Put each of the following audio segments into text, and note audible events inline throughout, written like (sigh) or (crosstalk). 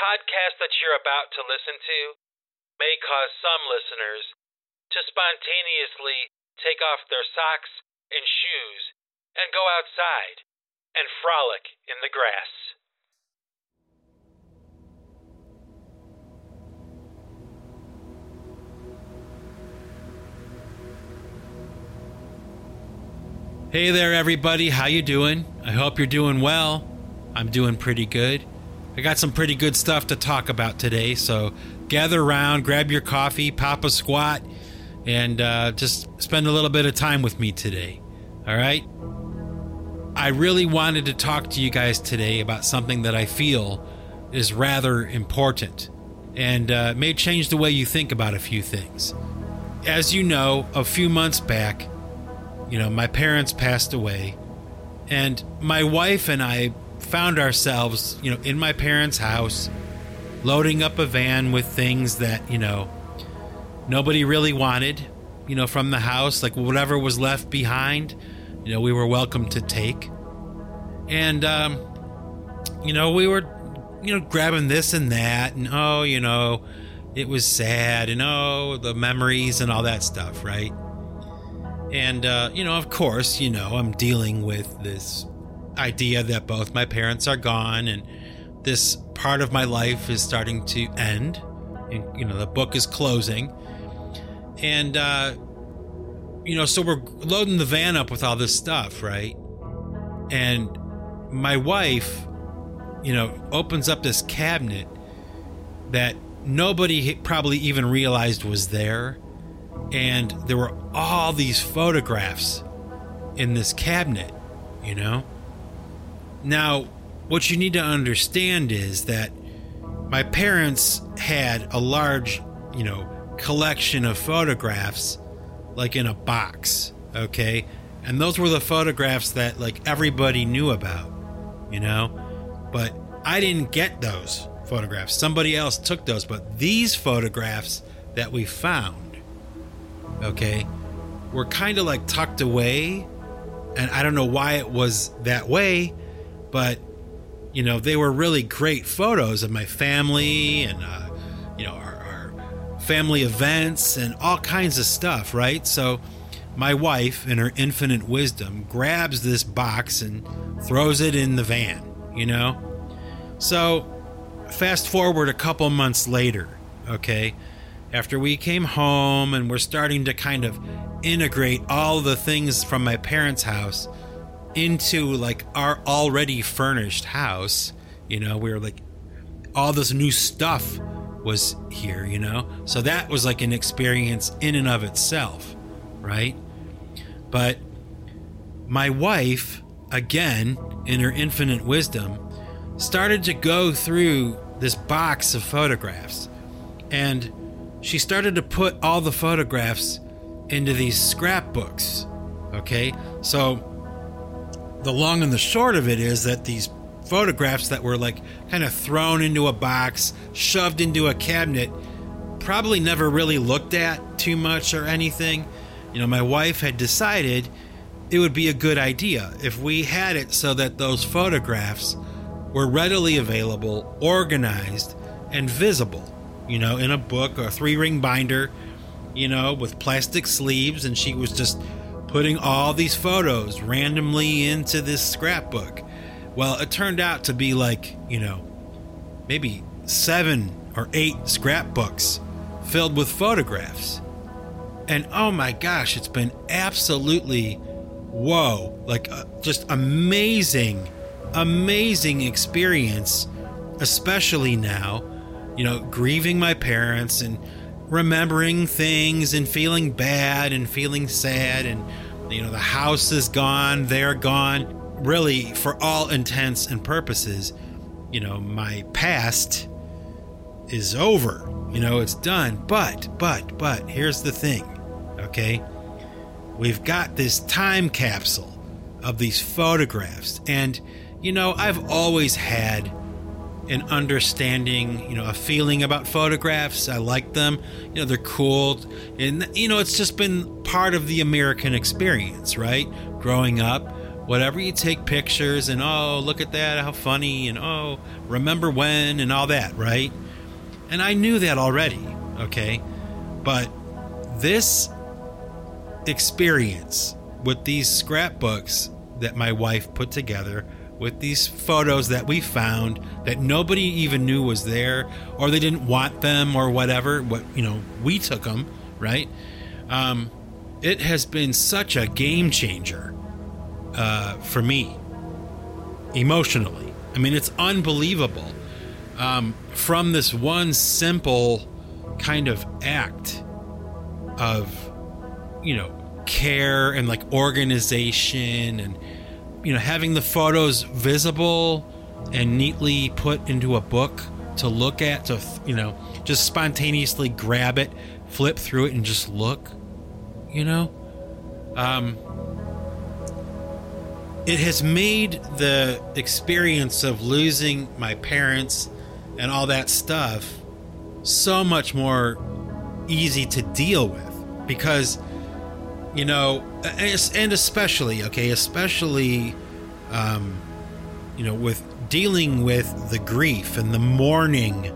podcast that you're about to listen to may cause some listeners to spontaneously take off their socks and shoes and go outside and frolic in the grass. Hey there everybody, how you doing? I hope you're doing well. I'm doing pretty good. I got some pretty good stuff to talk about today, so gather around, grab your coffee, pop a squat, and uh, just spend a little bit of time with me today. All right? I really wanted to talk to you guys today about something that I feel is rather important and uh, may change the way you think about a few things. As you know, a few months back, you know, my parents passed away, and my wife and I found ourselves, you know, in my parents' house, loading up a van with things that, you know, nobody really wanted, you know, from the house, like whatever was left behind, you know, we were welcome to take. And, um, you know, we were, you know, grabbing this and that, and oh, you know, it was sad, and oh, the memories and all that stuff, right? And, uh, you know, of course, you know, I'm dealing with this idea that both my parents are gone and this part of my life is starting to end. And, you know, the book is closing. And, uh, you know, so we're loading the van up with all this stuff, right? And my wife, you know, opens up this cabinet that nobody probably even realized was there and there were all these photographs in this cabinet, you know? Now, what you need to understand is that my parents had a large, you know, collection of photographs like in a box, okay? And those were the photographs that like everybody knew about, you know? But I didn't get those photographs. Somebody else took those, but these photographs that we found okay, were kind of like tucked away. And I don't know why it was that way, but you know, they were really great photos of my family and, uh, you know, our, our family events and all kinds of stuff, right? So my wife, in her infinite wisdom, grabs this box and throws it in the van, you know? So fast forward a couple months later, okay? after we came home and we're starting to kind of integrate all the things from my parents' house into like our already furnished house, you know, we were like all this new stuff was here, you know? So that was like an experience in and of itself, right? But my wife, again, in her infinite wisdom, started to go through this box of photographs. And she started to put all the photographs into these scrapbooks. Okay, so the long and the short of it is that these photographs that were like kind of thrown into a box, shoved into a cabinet, probably never really looked at too much or anything. You know, my wife had decided it would be a good idea if we had it so that those photographs were readily available, organized, and visible you know, in a book, or a three ring binder, you know, with plastic sleeves, and she was just putting all these photos randomly into this scrapbook. Well, it turned out to be like, you know, maybe seven or eight scrapbooks filled with photographs. And oh my gosh, it's been absolutely whoa, like uh, just amazing, amazing experience, especially now you know, grieving my parents and remembering things and feeling bad and feeling sad and you know the house is gone they're gone. Really for all intents and purposes you know my past is over. You know it's done. But but but here's the thing okay? We've got this time capsule of these photographs. And you know i've always had an understanding, you know, a feeling about photographs. I like them. You know, they're cool. And, you know, it's just been part of the American experience, right? Growing up, whatever you take pictures and oh, look at that, how funny, and oh, remember when, and all that, right? And I knew that already, okay? But this experience with these scrapbooks that my wife put together with these photos that we found that nobody even knew was there or they didn't want them or whatever what you know we took them right? Um, it has been such a game changer uh, for me emotionally. I mean it's unbelievable. Um, from this one simple kind of act of you know care and like organization and you know having the photos visible and neatly put into a book to look at to you know just spontaneously grab it flip through it and just look you know? Um it has made the experience of losing my parents and all that stuff so much more easy to deal with because you know and especially okay especially um you know with dealing with the grief and the mourning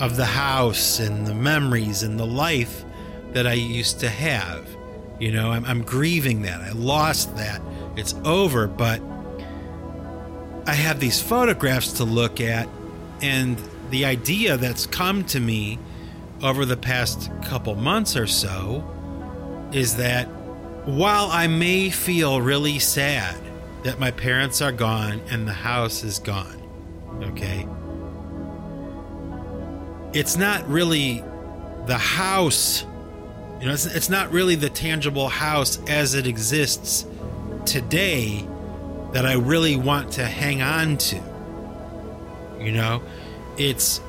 of the house and the memories and the life that I used to have you know I'm, I'm grieving that. I lost that. It's over but I have these photographs to look at and the idea that's come to me over the past couple months or so is that while I may feel really sad that my parents are gone and the house is gone, okay, it's not really the house, you know, it's, it's not really the tangible house as it exists today that I really want to hang on to. You know, it's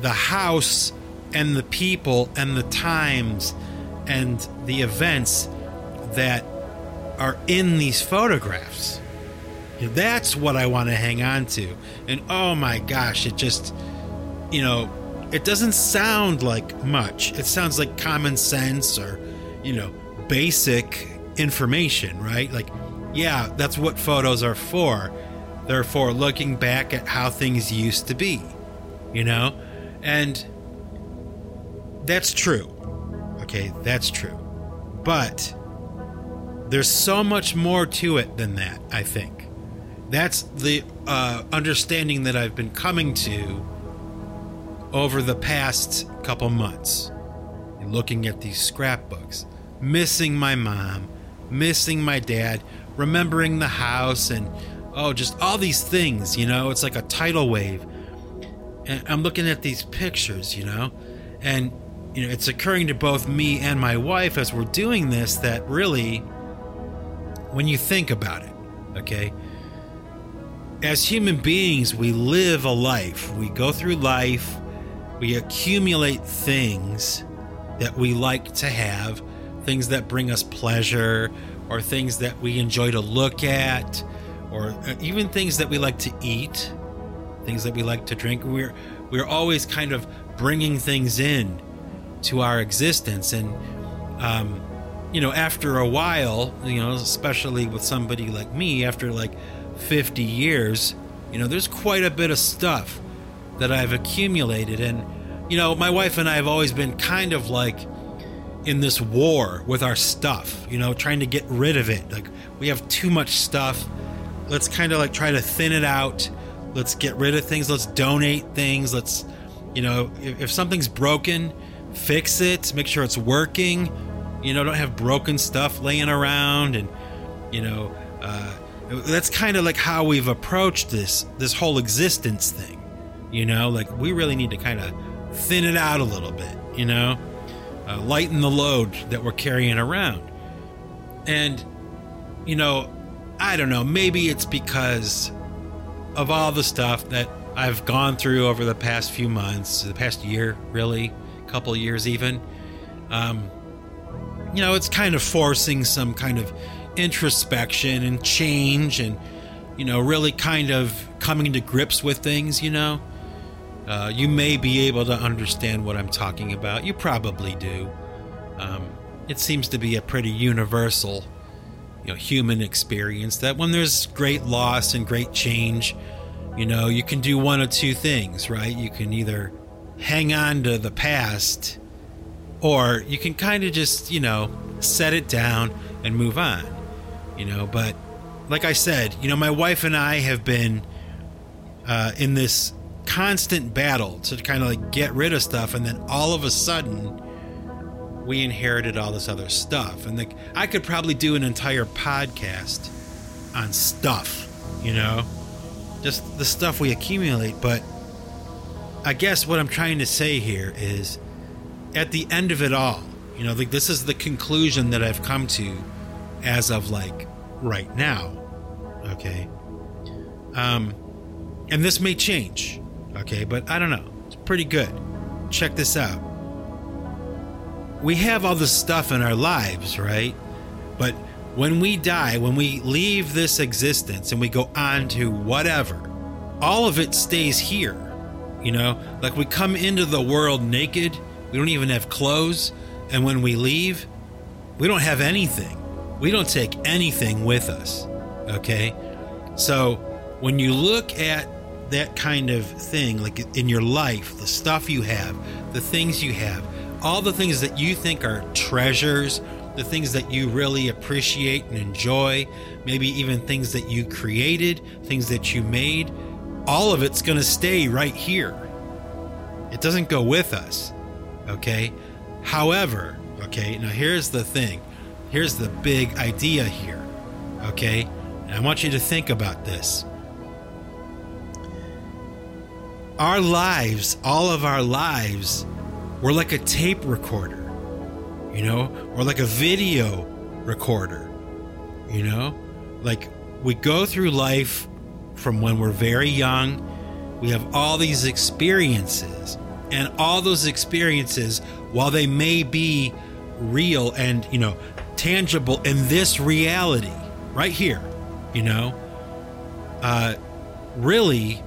the house and the people and the times and the events that are in these photographs. That's what I want to hang on to. And oh my gosh, it just, you know, it doesn't sound like much. It sounds like common sense or, you know, basic information, right? Like, yeah, that's what photos are for. They're for looking back at how things used to be, you know? And that's true. Okay, that's true. But there's so much more to it than that, I think. That's the uh, understanding that I've been coming to over the past couple months. Looking at these scrapbooks, missing my mom, missing my dad, remembering the house, and oh, just all these things, you know? It's like a tidal wave. And I'm looking at these pictures, you know? And, you know, it's occurring to both me and my wife as we're doing this that really when you think about it, okay? As human beings, we live a life. We go through life, we accumulate things that we like to have, things that bring us pleasure, or things that we enjoy to look at, or uh, even things that we like to eat, things that we like to drink. We're we're always kind of bringing things in to our existence, and um, you know, after a while, you know, especially with somebody like me, after like 50 years, you know, there's quite a bit of stuff that I've accumulated. And, you know, my wife and I have always been kind of like in this war with our stuff, you know, trying to get rid of it. Like, we have too much stuff. Let's kind of like try to thin it out. Let's get rid of things. Let's donate things. Let's, you know, if, if something's broken, fix it, make sure it's working you know, don't have broken stuff laying around, and you know, uh, that's kind of like how we've approached this this whole existence thing. You know, like we really need to kind of thin it out a little bit. You know, uh, lighten the load that we're carrying around, and you know, I don't know. Maybe it's because of all the stuff that I've gone through over the past few months, the past year, really, couple years even. Um, you know, it's kind of forcing some kind of introspection and change and, you know, really kind of coming to grips with things, you know. Uh, you may be able to understand what I'm talking about. You probably do. Um, it seems to be a pretty universal you know human experience that when there's great loss and great change, you know, you can do one of two things, right? You can either hang on to the past or you can kind of just, you know, set it down and move on. You know, but like I said, you know, my wife and I have been uh, in this constant battle to kind of like get rid of stuff, and then all of a sudden, we inherited all this other stuff. And like, I could probably do an entire podcast on stuff, you know, just the stuff we accumulate. But I guess what I'm trying to say here is at the end of it all, you know, like this is the conclusion that I've come to as of like right now. Okay. Um, and this may change. Okay, but I don't know. It's pretty good. Check this out. We have all this stuff in our lives, right? But when we die, when we leave this existence and we go on to whatever, all of it stays here. You know, like we come into the world naked, we don't even have clothes, and when we leave, we don't have anything. We don't take anything with us. Okay? So when you look at that kind of thing, like in your life, the stuff you have, the things you have, all the things that you think are treasures, the things that you really appreciate and enjoy, maybe even things that you created, things that you made, all of it's going to stay right here. It doesn't go with us. Okay? However, okay, now here's the thing. Here's the big idea here. Okay? And I want you to think about this. Our lives, all of our lives, were like a tape recorder, you know, or like a video recorder, you know? Like we go through life from when we're very young, we have all these experiences, and all those experiences, while they may be real and, you know, tangible in this reality, right here, you know, uh, really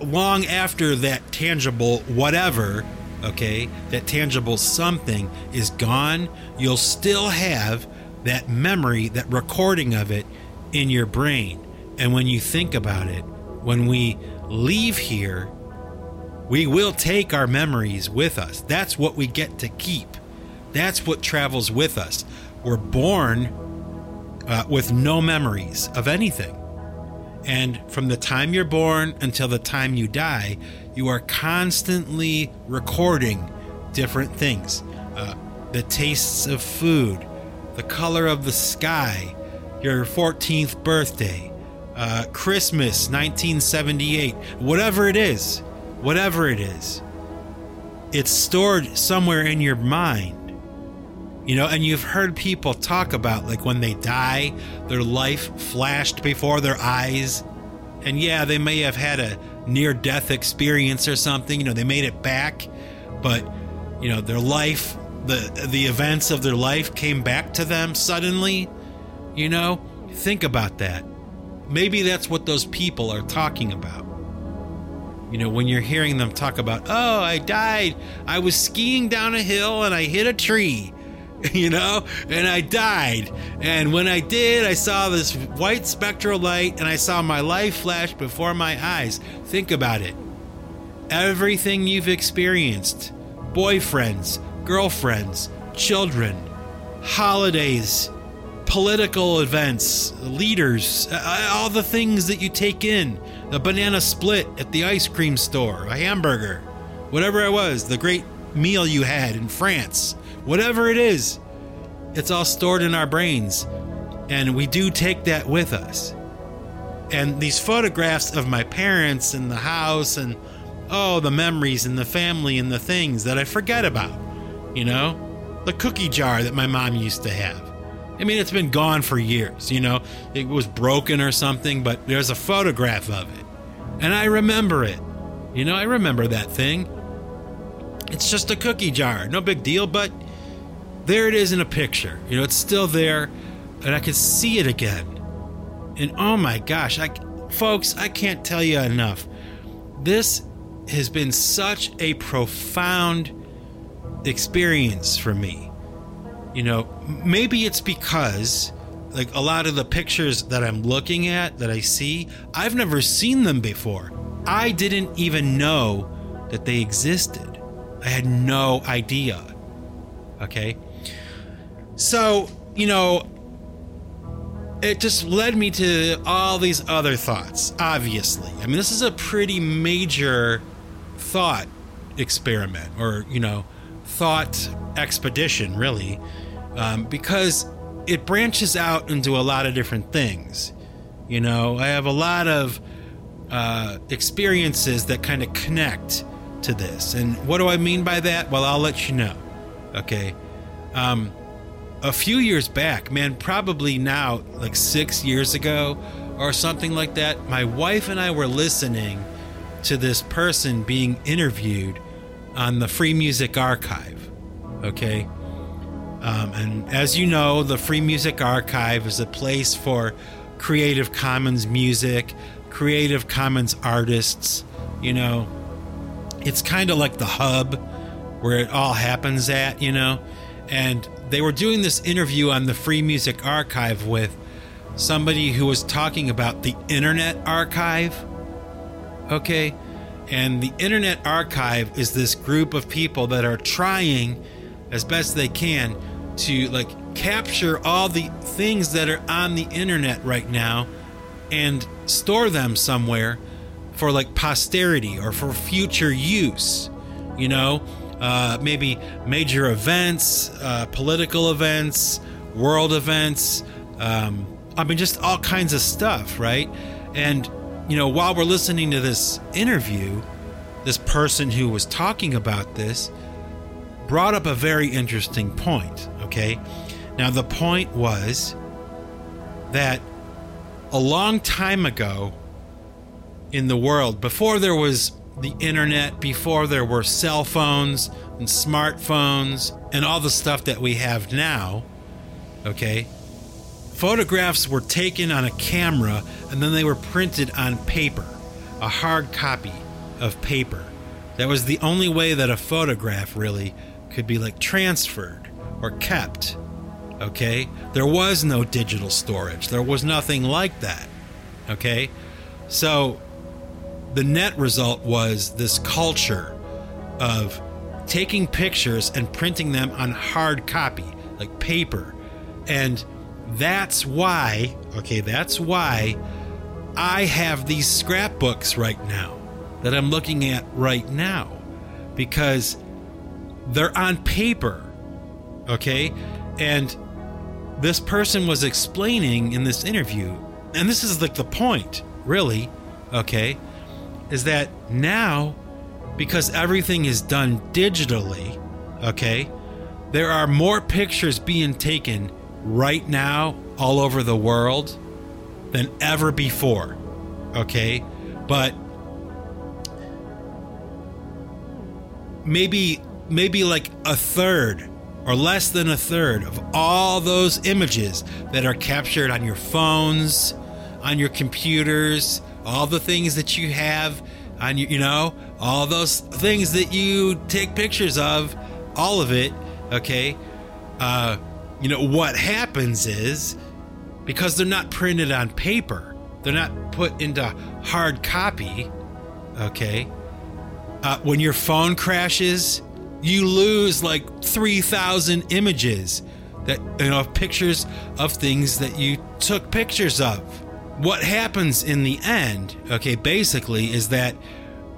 long after that tangible whatever, okay, that tangible something is gone, you'll still have that memory, that recording of it in your brain. And when you think about it, when we leave here, we will take our memories with us. That's what we get to keep. That's what travels with us. We're born uh, with no memories of anything. And from the time you're born until the time you die, you are constantly recording different things uh, the tastes of food, the color of the sky, your 14th birthday, uh, Christmas 1978, whatever it is, whatever it is, it's stored somewhere in your mind. You know, and you've heard people talk about like when they die, their life flashed before their eyes. And yeah, they may have had a near death experience or something, you know, they made it back, but you know, their life, the the events of their life came back to them suddenly. You know, think about that. Maybe that's what those people are talking about. You know, when you're hearing them talk about, "Oh, I died. I was skiing down a hill and I hit a tree." (laughs) you know, and I died. And when I did, I saw this white spectral light and I saw my life flash before my eyes. Think about it. Everything you've experienced boyfriends, girlfriends, children, holidays, political events, leaders, uh, all the things that you take in a banana split at the ice cream store, a hamburger, whatever it was, the great meal you had in France whatever it is, it's all stored in our brains. And we do take that with us. And these photographs of my parents and the house and oh, the memories and the family and the things that I forget about, you know? The cookie jar that my mom used to have. I mean, it's been gone for years, you know? It was broken or something, but there's a photograph of it. And I remember it. You know, I remember that thing. It's just a cookie jar, no big deal, but there it is in a picture. You know, it's still there, and I can see it again. And oh my gosh, I, folks, I can't tell you enough. This has been such a profound experience for me. You know, maybe it's because like a lot of the pictures that I'm looking at that I see, I've never seen them before. I didn't even know that they existed. I had no idea. Okay. So, you know, it just led me to all these other thoughts, obviously. I mean, this is a pretty major thought experiment or, you know, thought expedition, really, um, because it branches out into a lot of different things. You know, I have a lot of uh, experiences that kind of connect to this. And what do I mean by that? Well, I'll let you know. Okay. Um, a few years back, man, probably now, like six years ago or something like that, my wife and I were listening to this person being interviewed on the Free Music Archive. Okay. Um, and as you know, the Free Music Archive is a place for Creative Commons music, Creative Commons artists. You know, it's kind of like the hub where it all happens at, you know. And they were doing this interview on the Free Music Archive with somebody who was talking about the Internet Archive. Okay. And the Internet Archive is this group of people that are trying as best they can to like capture all the things that are on the internet right now and store them somewhere for like posterity or for future use. You know, uh, maybe major events, uh, political events, world events. Um, I mean, just all kinds of stuff, right? And, you know, while we're listening to this interview, this person who was talking about this brought up a very interesting point, okay? Now, the point was that a long time ago in the world, before there was the internet, before there were cell phones and smartphones and all the stuff that we have now, okay, photographs were taken on a camera and then they were printed on paper, a hard copy of paper. That was the only way that a photograph really could be like transferred or kept. Okay? There was no digital storage, there was nothing like that. Okay? So the net result was this culture of taking pictures and printing them on hard copy, like paper. And that's why, okay, that's why I have these scrapbooks right now that I'm looking at right now because they're on paper, okay? And this person was explaining in this interview, and this is like the point, really, okay? is that now, because everything is done digitally, okay, there are more pictures being taken right now all over the world than ever before, okay? But maybe maybe like a third or less than a third of all those images that are captured on your phones, on your computers, all the things that you have on you, you know, all those things that you take pictures of, all of it, okay? Uh, you know, what happens is because they're not printed on paper, they're not put into hard copy, okay? Uh, when your phone crashes, you lose like 3,000 images that, you know, pictures of things that you took pictures of. What happens in the end, okay, basically, is that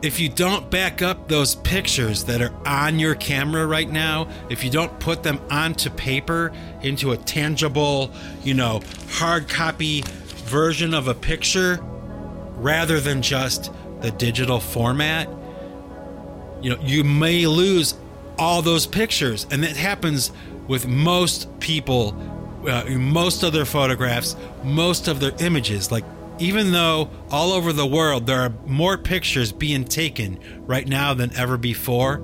if you don't back up those pictures that are on your camera right now, if you don't put them onto paper into a tangible, you know, hard copy version of a picture rather than just the digital format, you know, you may lose all those pictures. And that happens with most people uh, most of their photographs, most of their images. Like, even though all over the world there are more pictures being taken right now than ever before,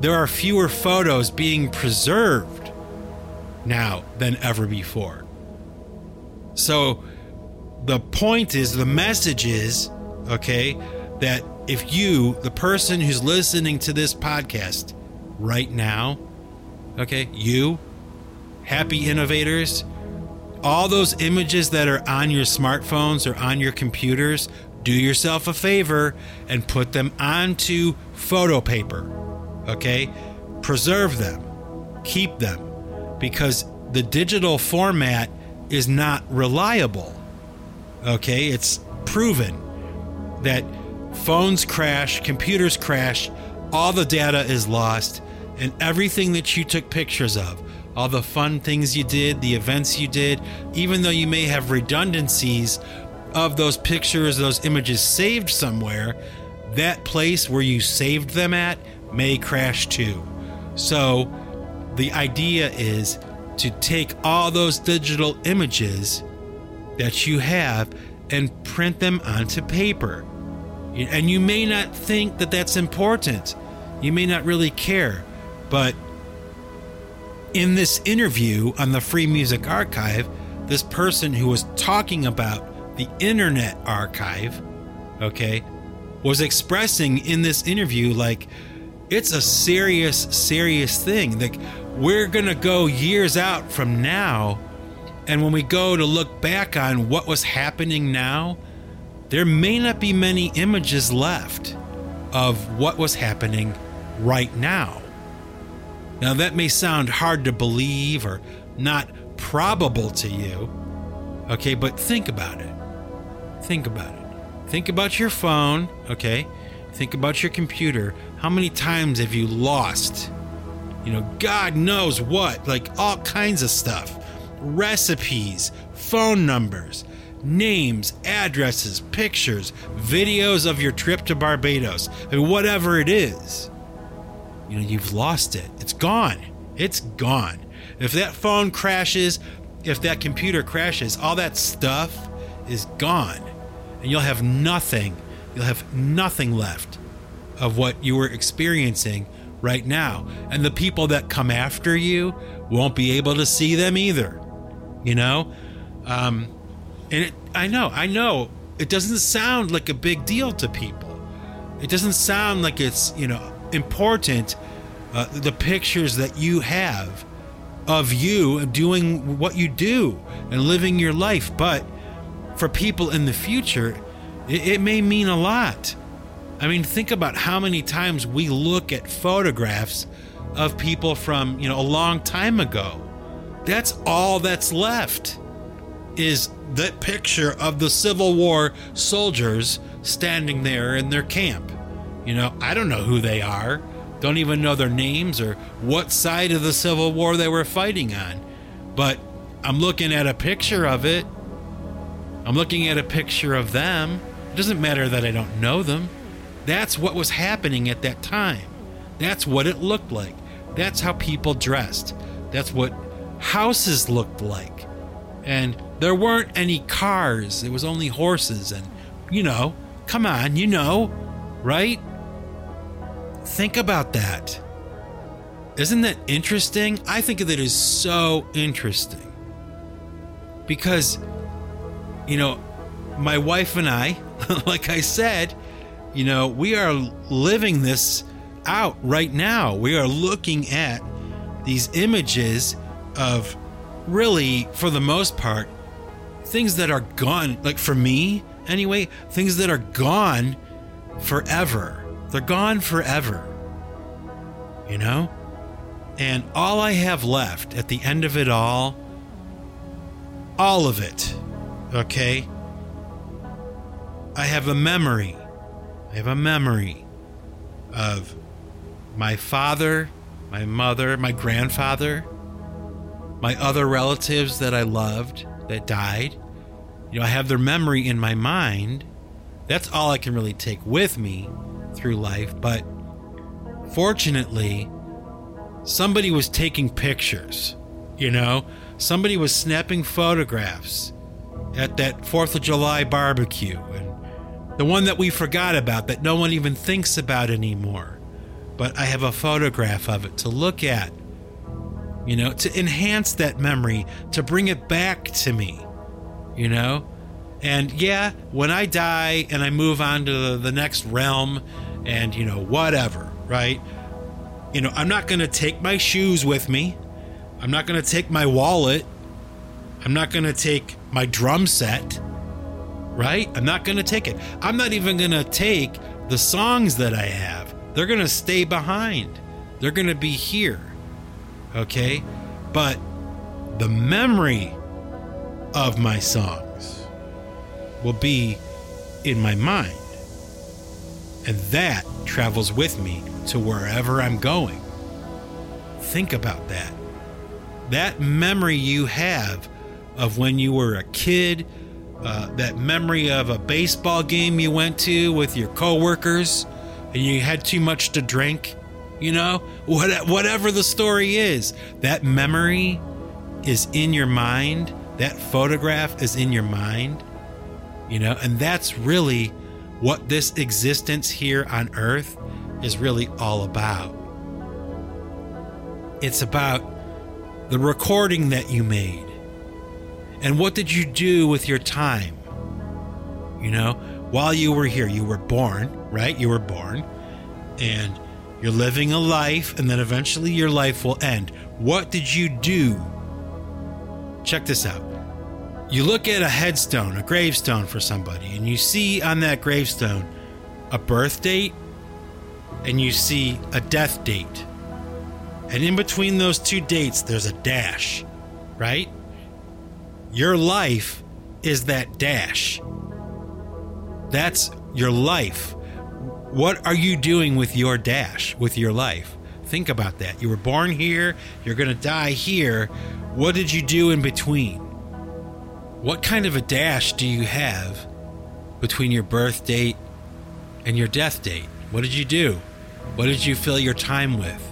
there are fewer photos being preserved now than ever before. So, the point is, the message is, okay, that if you, the person who's listening to this podcast right now, okay, you, happy innovators, all those images that are on your smartphones or on your computers, do yourself a favor and put them onto photo paper. Okay? Preserve them, keep them, because the digital format is not reliable. Okay? It's proven that phones crash, computers crash, all the data is lost, and everything that you took pictures of, all the fun things you did, the events you did, even though you may have redundancies of those pictures, those images saved somewhere, that place where you saved them at may crash too. So, the idea is to take all those digital images that you have and print them onto paper. And you may not think that that's important. You may not really care. But in this interview on the Free Music Archive, this person who was talking about the Internet Archive, okay, was expressing in this interview like it's a serious, serious thing. Like we're going to go years out from now. And when we go to look back on what was happening now, there may not be many images left of what was happening right now. Now, that may sound hard to believe or not probable to you, okay, but think about it. Think about it. Think about your phone, okay? Think about your computer. How many times have you lost, you know, God knows what, like all kinds of stuff? Recipes, phone numbers, names, addresses, pictures, videos of your trip to Barbados, whatever it is you know, you've lost it. It's gone. It's gone. If that phone crashes, if that computer crashes, all that stuff is gone. And you'll have nothing. You'll have nothing left of what you were experiencing right now. And the people that come after you won't be able to see them either. You know? Um, and it, I know, I know it doesn't sound like a big deal to people. It doesn't sound like it's, you know, important uh, the pictures that you have of you doing what you do and living your life. But for people in the future, it, it may mean a lot. I mean, think about how many times we look at photographs of people from, you know, a long time ago. That's all that's left is that picture of the Civil War soldiers standing there in their camp. You know, I don't know who they are, don't even know their names or what side of the Civil War they were fighting on. But I'm looking at a picture of it. I'm looking at a picture of them. It doesn't matter that I don't know them. That's what was happening at that time. That's what it looked like. That's how people dressed. That's what houses looked like. And there weren't any cars, it was only horses. And, you know, come on, you know, right? Think about that. Isn't that interesting? I think that is so interesting. Because, you know, my wife and I, (laughs) like I said, you know, we are living this out right now. We are looking at these images of really, for the most part, things that are gone. Like for me, anyway, things that are gone forever they're gone forever. You know? And all I have left at the end of it all, all of it, okay? I have a memory. I have a memory of my father, my mother, my grandfather, my other relatives that I loved that died. You know, I have their memory in my mind. That's all I can really take with me through life, but fortunately, somebody was taking pictures. You know, somebody was snapping photographs at that 4th of July barbecue and the one that we forgot about that no one even thinks about anymore. But I have a photograph of it to look at, you know, to enhance that memory, to bring it back to me, you know? And yeah, when I die and I move on to the, the next realm and, you know, whatever, right? You know, I'm not going to take my shoes with me. I'm not going to take my wallet. I'm not going to take my drum set. Right? I'm not going to take it. I'm not even going to take the songs that I have. They're going to stay behind. They're going to be here. Okay? But the memory of my songs will be in my mind. And that travels with me to wherever I'm going. Think about that. That memory you have of when you were a kid, uh, that memory of a baseball game you went to with your coworkers and you had too much to drink, you know, what, whatever the story is, that memory is in your mind. That photograph is in your mind, you know, and that's really what this existence here on earth is really all about. It's about the recording that you made. And what did you do with your time? You know, while you were here, you were born, right? You were born, and you're living a life, and then eventually your life will end. What did you do? Check this out. You look at a headstone, a gravestone for somebody, and you see on that gravestone a birth date and you see a death date. And in between those two dates, there's a dash, right? Your life is that dash. That's your life. What are you doing with your dash, with your life? Think about that. You were born here, you're going to die here. What did you do in between? What kind of a dash do you have between your birth date and your death date? What did you do? What did you fill your time with?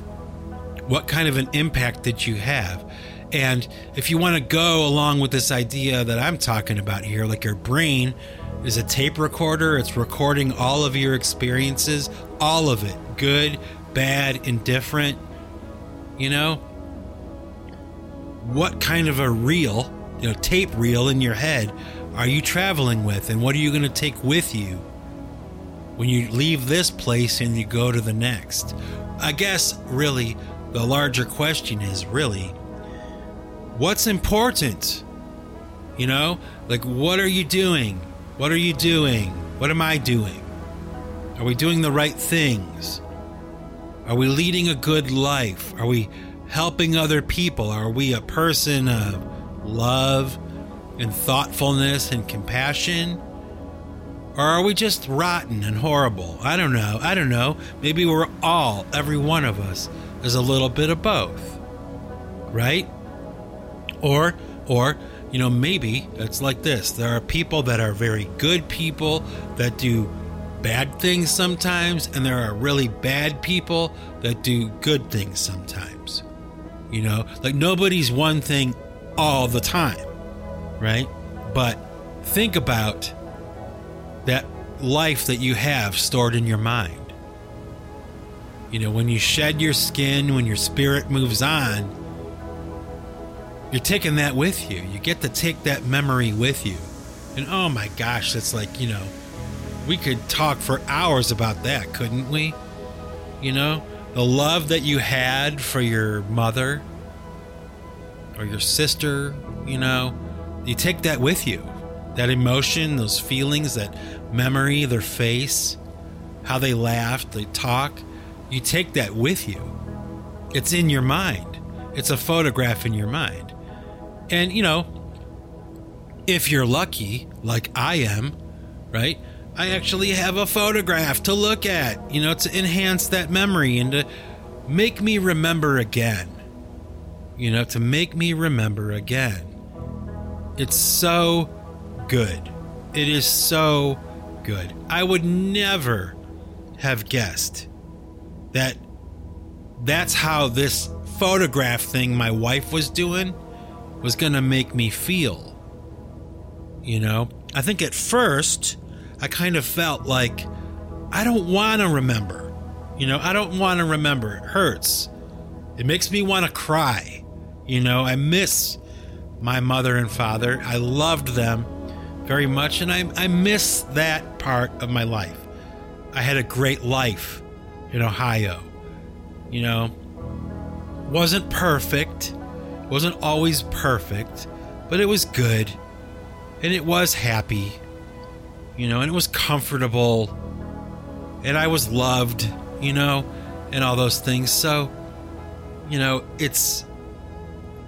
What kind of an impact did you have? And if you want to go along with this idea that I'm talking about here, like your brain is a tape recorder, it's recording all of your experiences, all of it good, bad, indifferent. You know, what kind of a reel you know tape reel in your head are you traveling with and what are you going to take with you when you leave this place and you go to the next? I guess really the larger question is really what's important? You know like what are you doing? What are you doing? What am i doing? Are we doing the right things? Are we leading a good life? Are we helping other people are we a person of love and thoughtfulness and compassion? Or are we just rotten and horrible? I don't know. I don't know. Maybe we're all, every one of us, is a little bit of both. Right? Or, or, you know, maybe it's like this there are people that are very good people that do bad things sometimes, and there are really bad people that do good things sometimes. You know, like nobody's one thing all the time, right? But think about that life that you have stored in your mind. You know, when you shed your skin, when your spirit moves on, you're taking that with you. You get to take that memory with you. And oh my gosh, that's like, you know, we could talk for hours about that, couldn't we? You know, the love that you had for your mother, or your sister, you know, you take that with you. That emotion, those feelings, that memory, their face, how they laughed, they talk, you take that with you. It's in your mind. It's a photograph in your mind. And, you know, if you're lucky, like I am, right? I actually have a photograph to look at, you know, to enhance that memory and to make me remember again you know, to make me remember again. It's so good. It is so good. I would never have guessed that that's how this photograph thing my wife was doing was going to make me feel. You know, I think at first I kind of felt like I don't want to remember. You know, I don't want to remember. It hurts. It makes me want to cry. You know, I miss my mother and father. I loved them very much, and I, I miss that part of my life. I had a great life in Ohio. You know, wasn't perfect, wasn't always perfect, but it was good. And it was happy. You know, and it was comfortable. And I was loved, you know, and all those things. So, you know, it's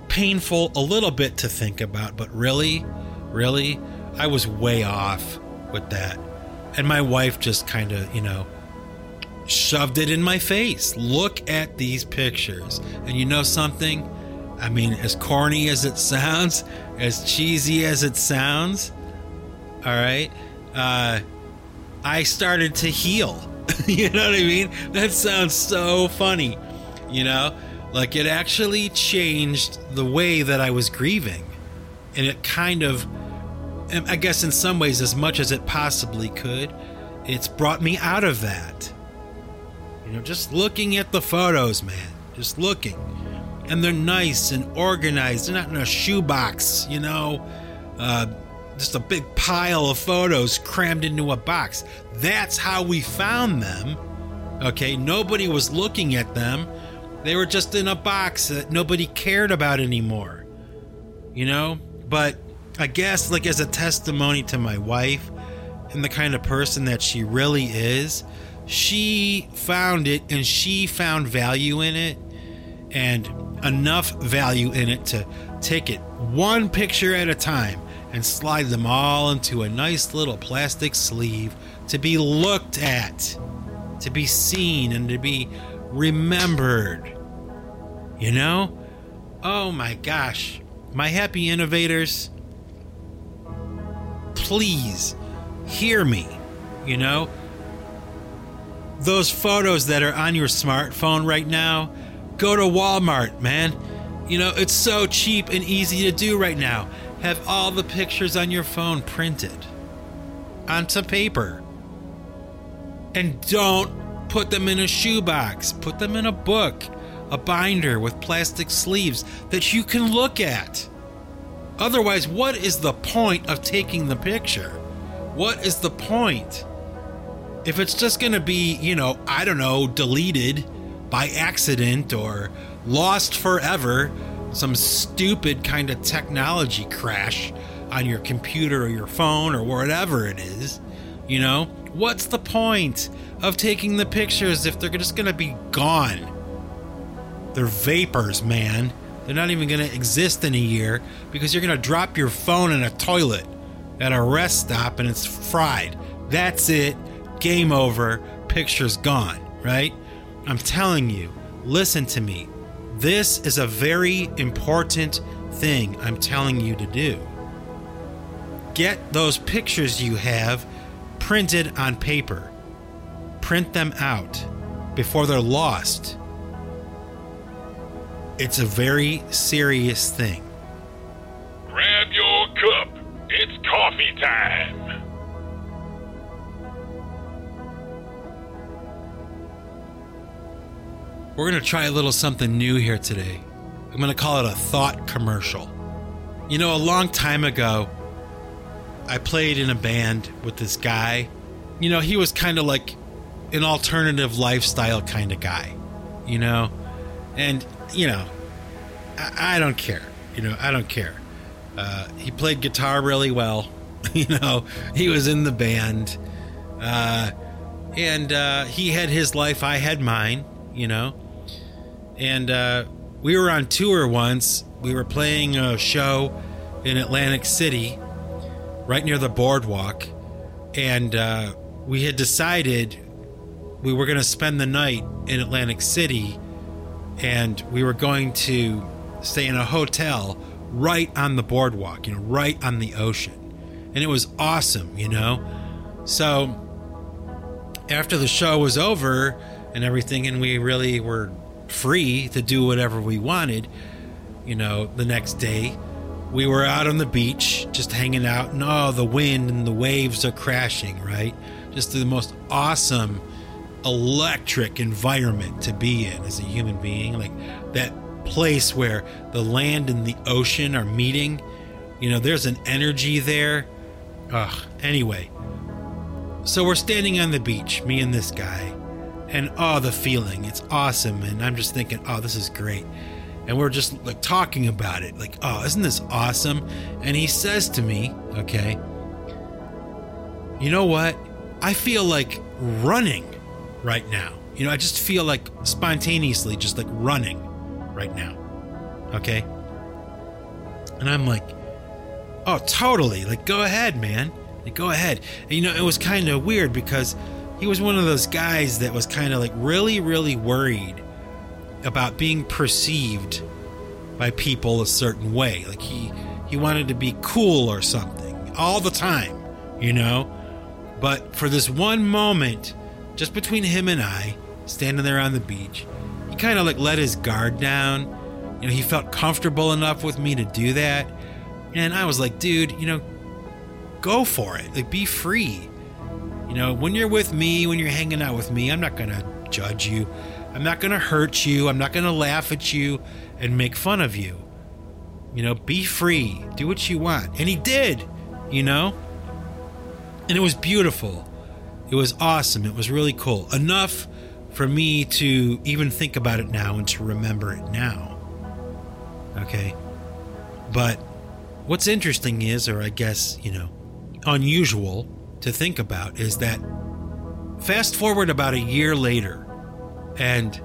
painful a little bit to think about, but really, really, I was way off with that. And my wife just kind of, you know, shoved it in my face. Look at these pictures. And you know something? I mean, as corny as it sounds, as cheesy as it sounds, all right, uh, I started to heal. (laughs) you know what I mean? That sounds so funny. You know, like it actually changed the way that I was grieving. And it kind of, I guess, in some ways, as much as it possibly could, it's brought me out of that. You know, just looking at the photos, man, just looking. And they're nice and organized. They're not in a shoebox, you know, uh, just a big pile of photos crammed into a box. That's how we found them. Okay, nobody was looking at them. They were just in a box that nobody cared about anymore. You know? But I guess, like, as a testimony to my wife and the kind of person that she really is, she found it and she found value in it and enough value in it to take it one picture at a time and slide them all into a nice little plastic sleeve to be looked at, to be seen, and to be remembered. You know? Oh my gosh. My happy innovators, please hear me. You know? those photos that are on your smartphone right now, go to Walmart, man. You know, it's so cheap and easy to do right now. Have all the pictures on your phone printed onto paper. And don't put them in a shoebox, put them in a book, a binder with plastic sleeves that you can look at. Otherwise, what is the point of taking the picture? What is the point? if it's just going to be, you know, I don't know, deleted by accident or lost forever, some stupid kind of technology crash on your computer or your phone or whatever it is, you know, what's the point of taking the pictures if they're just going to be gone? They're vapors, man. They're not even going to exist in a year because you're going to drop your phone in a toilet at a rest stop and it's fried. That's it game over, picture's gone, right? I'm telling you, listen to me. This is a very important thing I'm telling you to do. Get those pictures you have printed on paper. Print them out before they're lost. It's a very serious thing. Grab your cup. It's coffee time. We're going to try a little something new here today. I'm going to call it a thought commercial. You know, a long time ago, I played in a band with this guy. You know, he was kind of like an alternative lifestyle kind of guy, you know? And, you know, I, I don't care. You know, I don't care. Uh, he played guitar really well. (laughs) you know, he was in the band. Uh, and uh, he had his life, I had mine, you know? And uh, we were on tour once. We were playing a show in Atlantic City, right near the boardwalk, and uh, we had decided we were going to spend the night in Atlantic City, and we were going to stay in a hotel right on the boardwalk, you know, right on the ocean, and it was awesome, you know. So after the show was over and everything, and we really were free to do whatever we wanted, you know, the next day. We were out on the beach just hanging out, and oh, the wind and the waves are crashing, right? Just the most awesome electric environment to be in as a human being. Like that place where the land and the ocean are meeting. You know, there's an energy there. Ugh, anyway. So we're standing on the beach, me and this guy and oh, the feeling. It's awesome. And I'm just thinking, oh, this is great. and we're just like talking about it. Like, oh, isn't this awesome? And he says to me, okay, you know what? I feel like running right now. You know, I just feel like spontaneously just like running right now. Okay. And I'm like, oh, totally. Like, go ahead, man. Like, go ahead. And, you know, it was kind of weird because he was one of those guys that was kind of like really, really worried about being perceived by people a certain way. Like he he wanted to be cool or something all the time, you know. But for this one moment, just between him and I, standing there on the beach, he kind of like let his guard down. You know, he felt comfortable enough with me to do that. And I was like, dude, you know, go for it. Like, be free. You know, when you're with me, when you're hanging out with me, I'm not going to judge you. I'm not going to hurt you. I'm not going to laugh at you and make fun of you. You know, be free. Do what you want. And he did, you know? And it was beautiful. It was awesome. It was really cool. Enough for me to even think about it now and to remember it now. Okay? But what's interesting is, or I guess, you know, unusual to think about, is that fast forward about a year later, and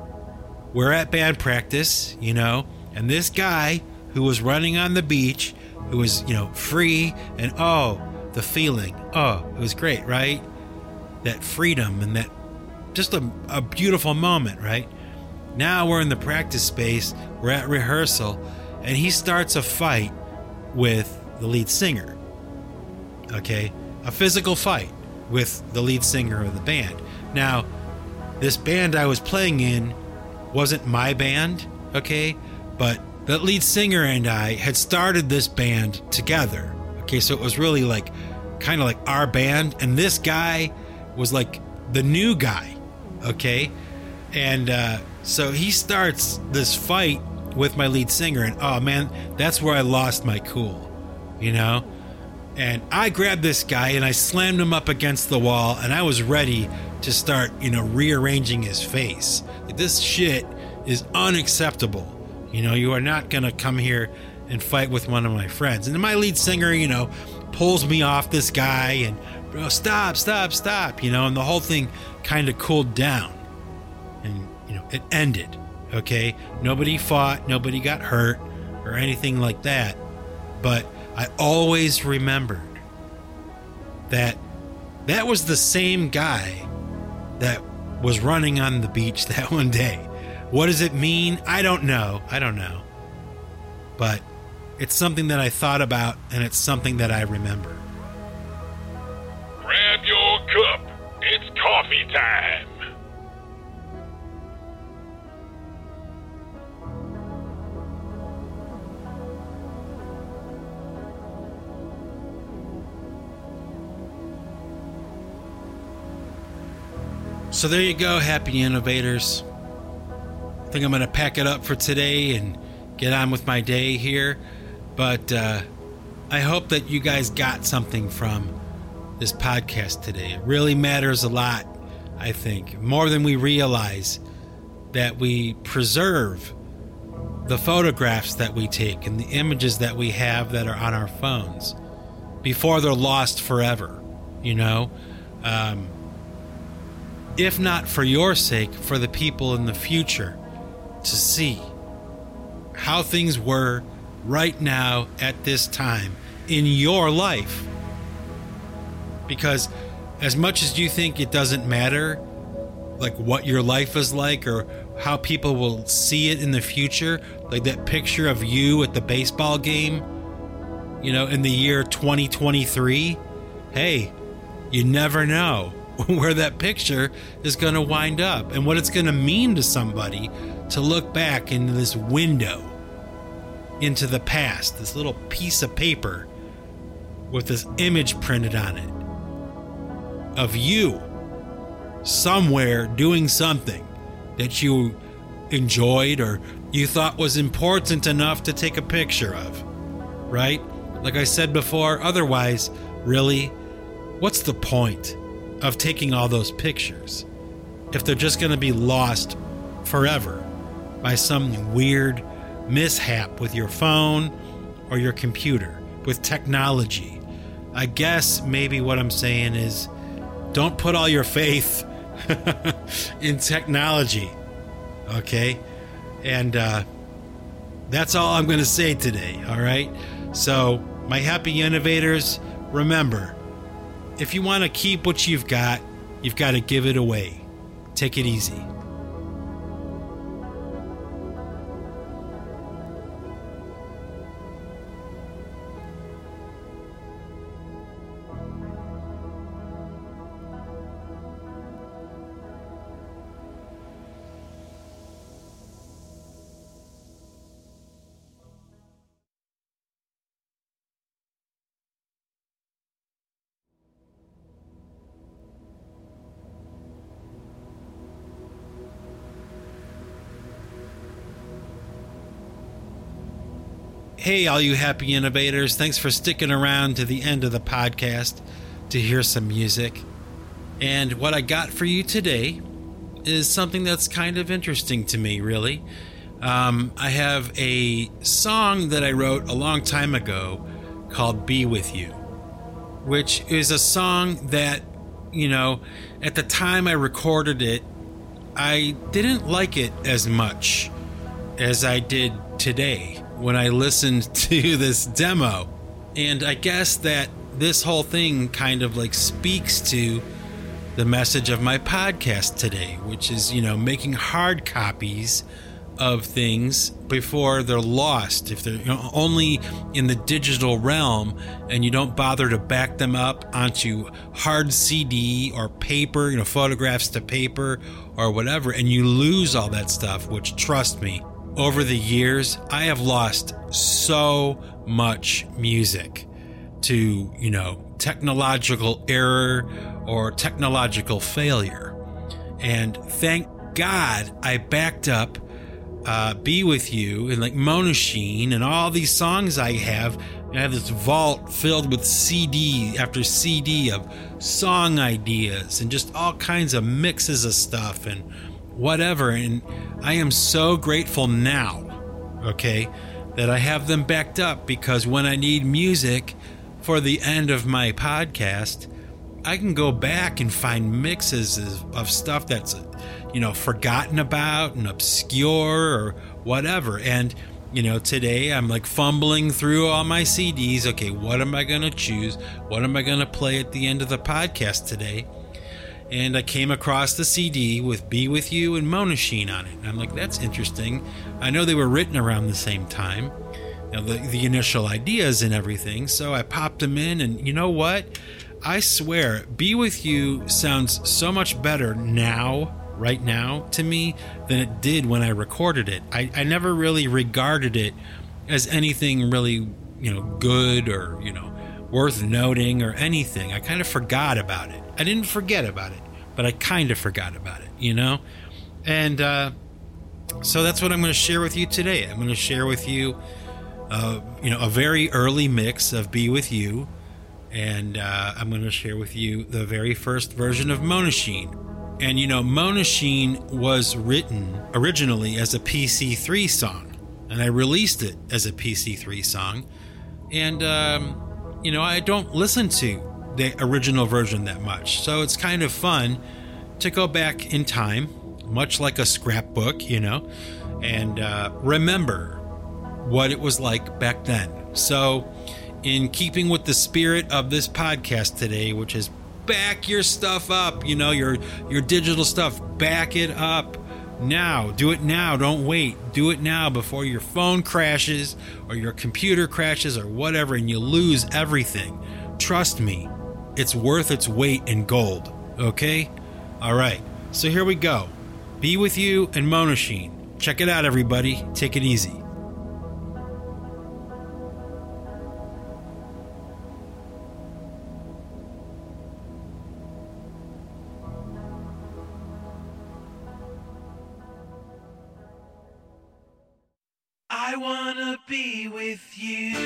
we're at band practice, you know, and this guy who was running on the beach, who was, you know, free and oh, the feeling. Oh, it was great, right? That freedom and that just a, a beautiful moment, right? Now we're in the practice space, we're at rehearsal, and he starts a fight with the lead singer. Okay? A physical fight with the lead singer of the band. Now, this band I was playing in wasn't my band, okay? But the lead singer and I had started this band together. Okay, so it was really like kind of like our band, and this guy was like the new guy, okay? And uh, so he starts this fight with my lead singer, and oh man, that's where I lost my cool, you know? And I grabbed this guy and I slammed him up against the wall, and I was ready to start, you know, rearranging his face. This shit is unacceptable. You know, you are not going to come here and fight with one of my friends. And my lead singer, you know, pulls me off this guy and, bro, stop, stop, stop, you know, and the whole thing kind of cooled down. And, you know, it ended. Okay. Nobody fought, nobody got hurt or anything like that. But I always remembered that that was the same guy that was running on the beach (laughs) that one day. What does it mean? I don't know. I don't know. But it's something that I thought about and it's something that I remember. Grab your cup. It's coffee time. So there you go, happy innovators. I think I'm going to pack it up for today and get on with my day here. But uh, I hope that you guys got something from this podcast today. It really matters a lot, I think, more than we realize that we preserve the photographs that we take and the images that we have that are on our phones before they're lost forever, you know? Um, if not for your sake, for the people in the future to see how things were right now at this time in your life. Because as much as you think it doesn't matter, like what your life is like or how people will see it in the future, like that picture of you at the baseball game, you know, in the year 2023, hey, you never know (laughs) where that picture is going to wind up and what it's going to mean to somebody to look back into this window into the past, this little piece of paper with this image printed on it of you somewhere doing something that you enjoyed or you thought was important enough to take a picture of, right? Like I said before, otherwise, really, what's the point? Of taking all those pictures if they're just going to be lost forever by some weird mishap with your phone or your computer, with technology. I guess maybe what I'm saying is don't put all your faith (laughs) in technology. Okay? And uh, that's all I'm going to say today. All right? So, my happy innovators, remember if you want to keep what you've got, you've got to give it away. Take it easy. Hey, all you happy innovators, thanks for sticking around to the end of the podcast to hear some music. And what I got for you today is something that's kind of interesting to me, really. Um, I have a song that I wrote a long time ago called Be With You, which is a song that, you know, at the time I recorded it, I didn't like it as much as I did today when I listened (laughs) to this demo. And I guess that this whole thing kind of like speaks to the message of my podcast today, which is, you know, making hard copies of things before they're lost. If they're you know, only in the digital realm and you don't bother to back them up onto hard CD or paper, you know, photographs to paper or whatever, and you lose all that stuff, which trust me, over the years, I have lost so much music to, you know, technological error or technological failure. And thank God I backed up uh, Be With You and like Monoshine and all these songs I have. I have this vault filled with CD after CD of song ideas and just all kinds of mixes of stuff and whatever. And I am so grateful now, okay, that I have them backed up because when I need music for the end of my podcast, I can go back and find mixes of stuff that's, you know, forgotten about and obscure or whatever. And, you know, today I'm like fumbling through all my CDs. Okay, what am I going to choose? What am I going to play at the end of the podcast today? And I came across the CD with Be With You and Monoshine on it. And I'm like, that's interesting. I know they were written around the same time, you know, the, the initial ideas and everything. So I popped them in, and you know what? I swear, Be With You sounds so much better now, right now, to me, than it did when I recorded it. I, I never really regarded it as anything really, you know, good or, you know, worth noting or anything. I kind of forgot about it. I didn't forget about it, but I kind of forgot about it, you know? And uh, so that's what I'm going to share with you today. I'm going to share with you, uh, you know, a very early mix of Be With You. And uh, I'm going to share with you the very first version of Monoshine. And, you know, Monoshine was written originally as a PC3 song. And I released it as a PC3 song. And, um, you know, I don't listen to the original version that much. So it's kind of fun to go back in time, much like a scrapbook, you know, and uh, remember what it was like back then. So, in keeping with the spirit of this podcast today, which is back your stuff up, you know, your your digital stuff, back it up now. Do it now. Don't wait. Do it now before your phone crashes or your computer crashes or whatever and you lose everything. Trust me, it's worth its weight in gold. Okay? All right. So here we go. Be with you and Monoshine. Check it out, everybody. Take it easy. With you.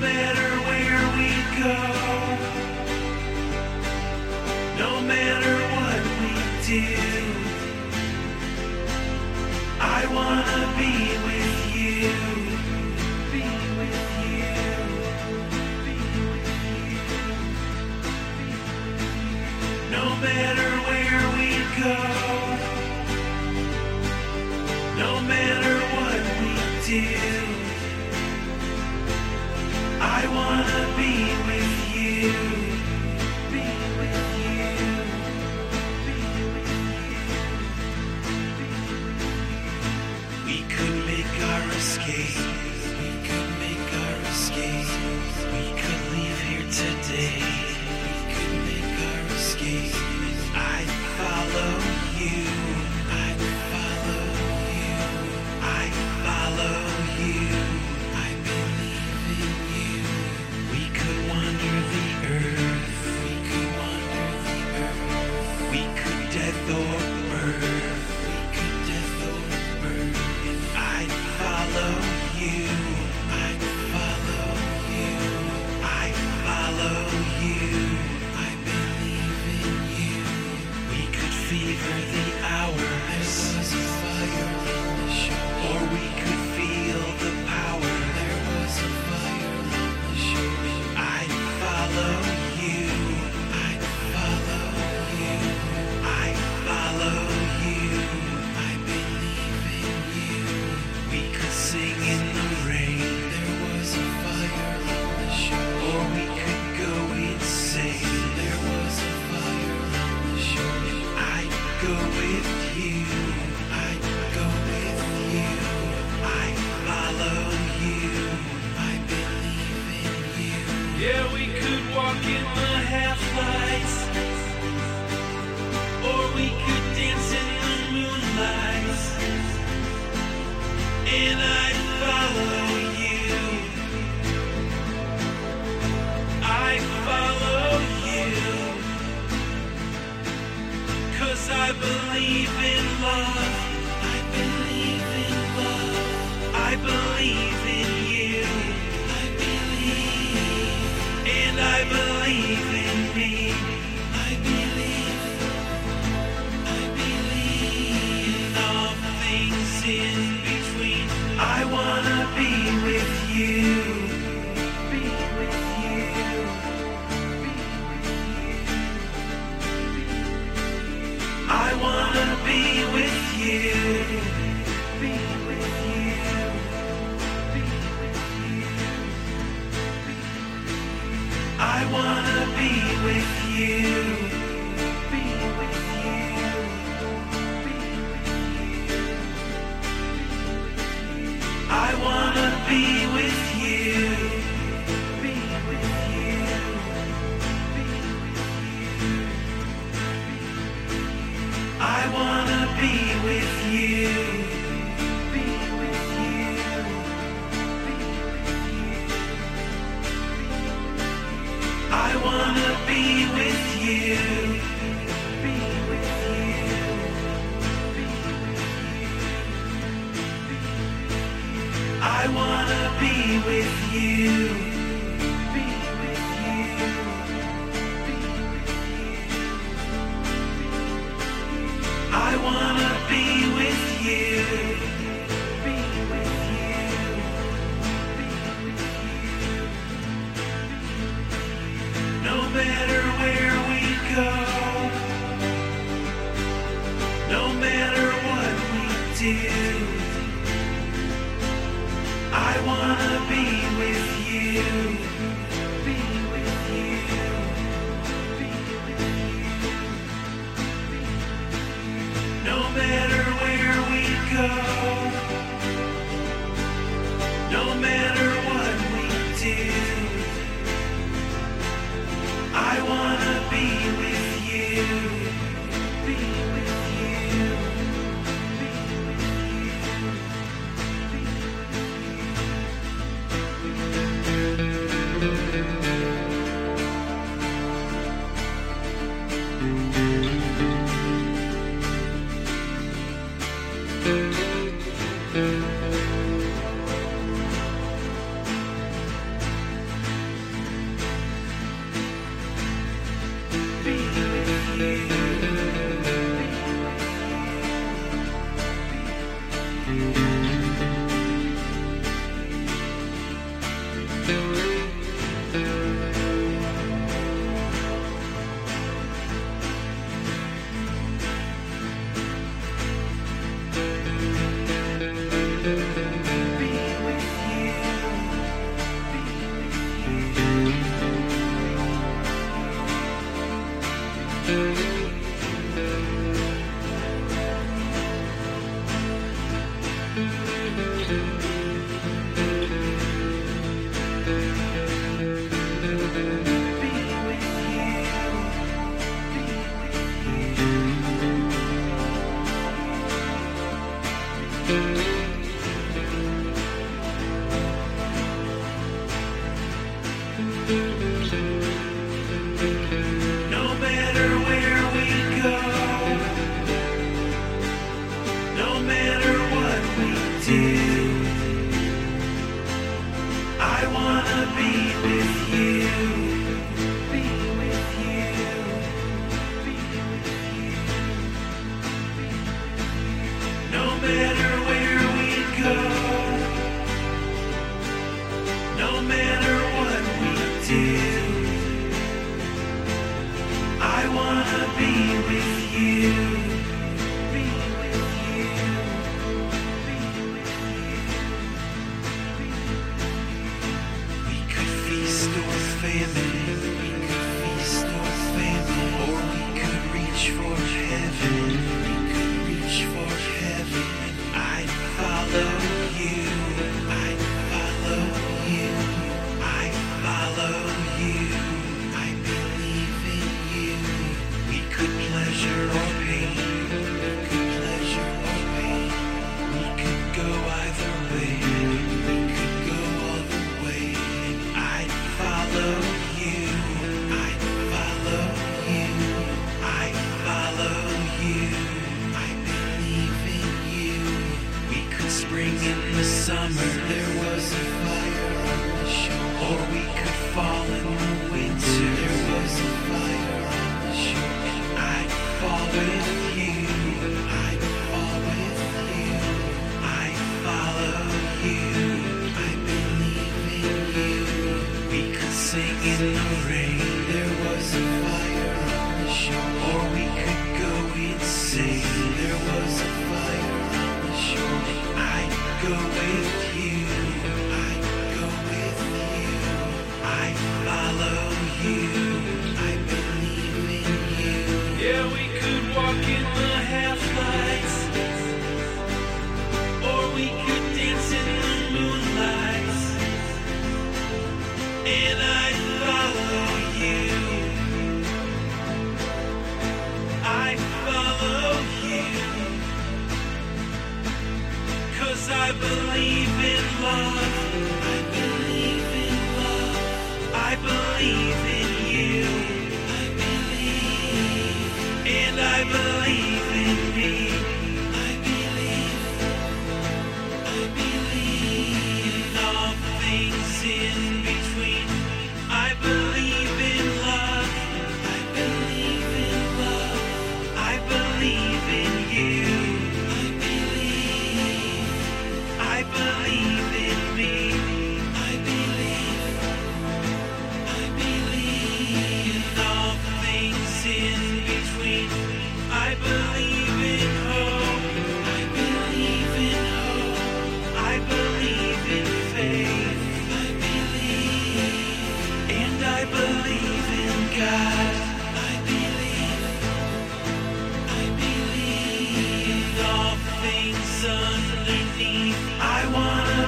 Matter where we go, today. Believe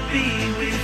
be with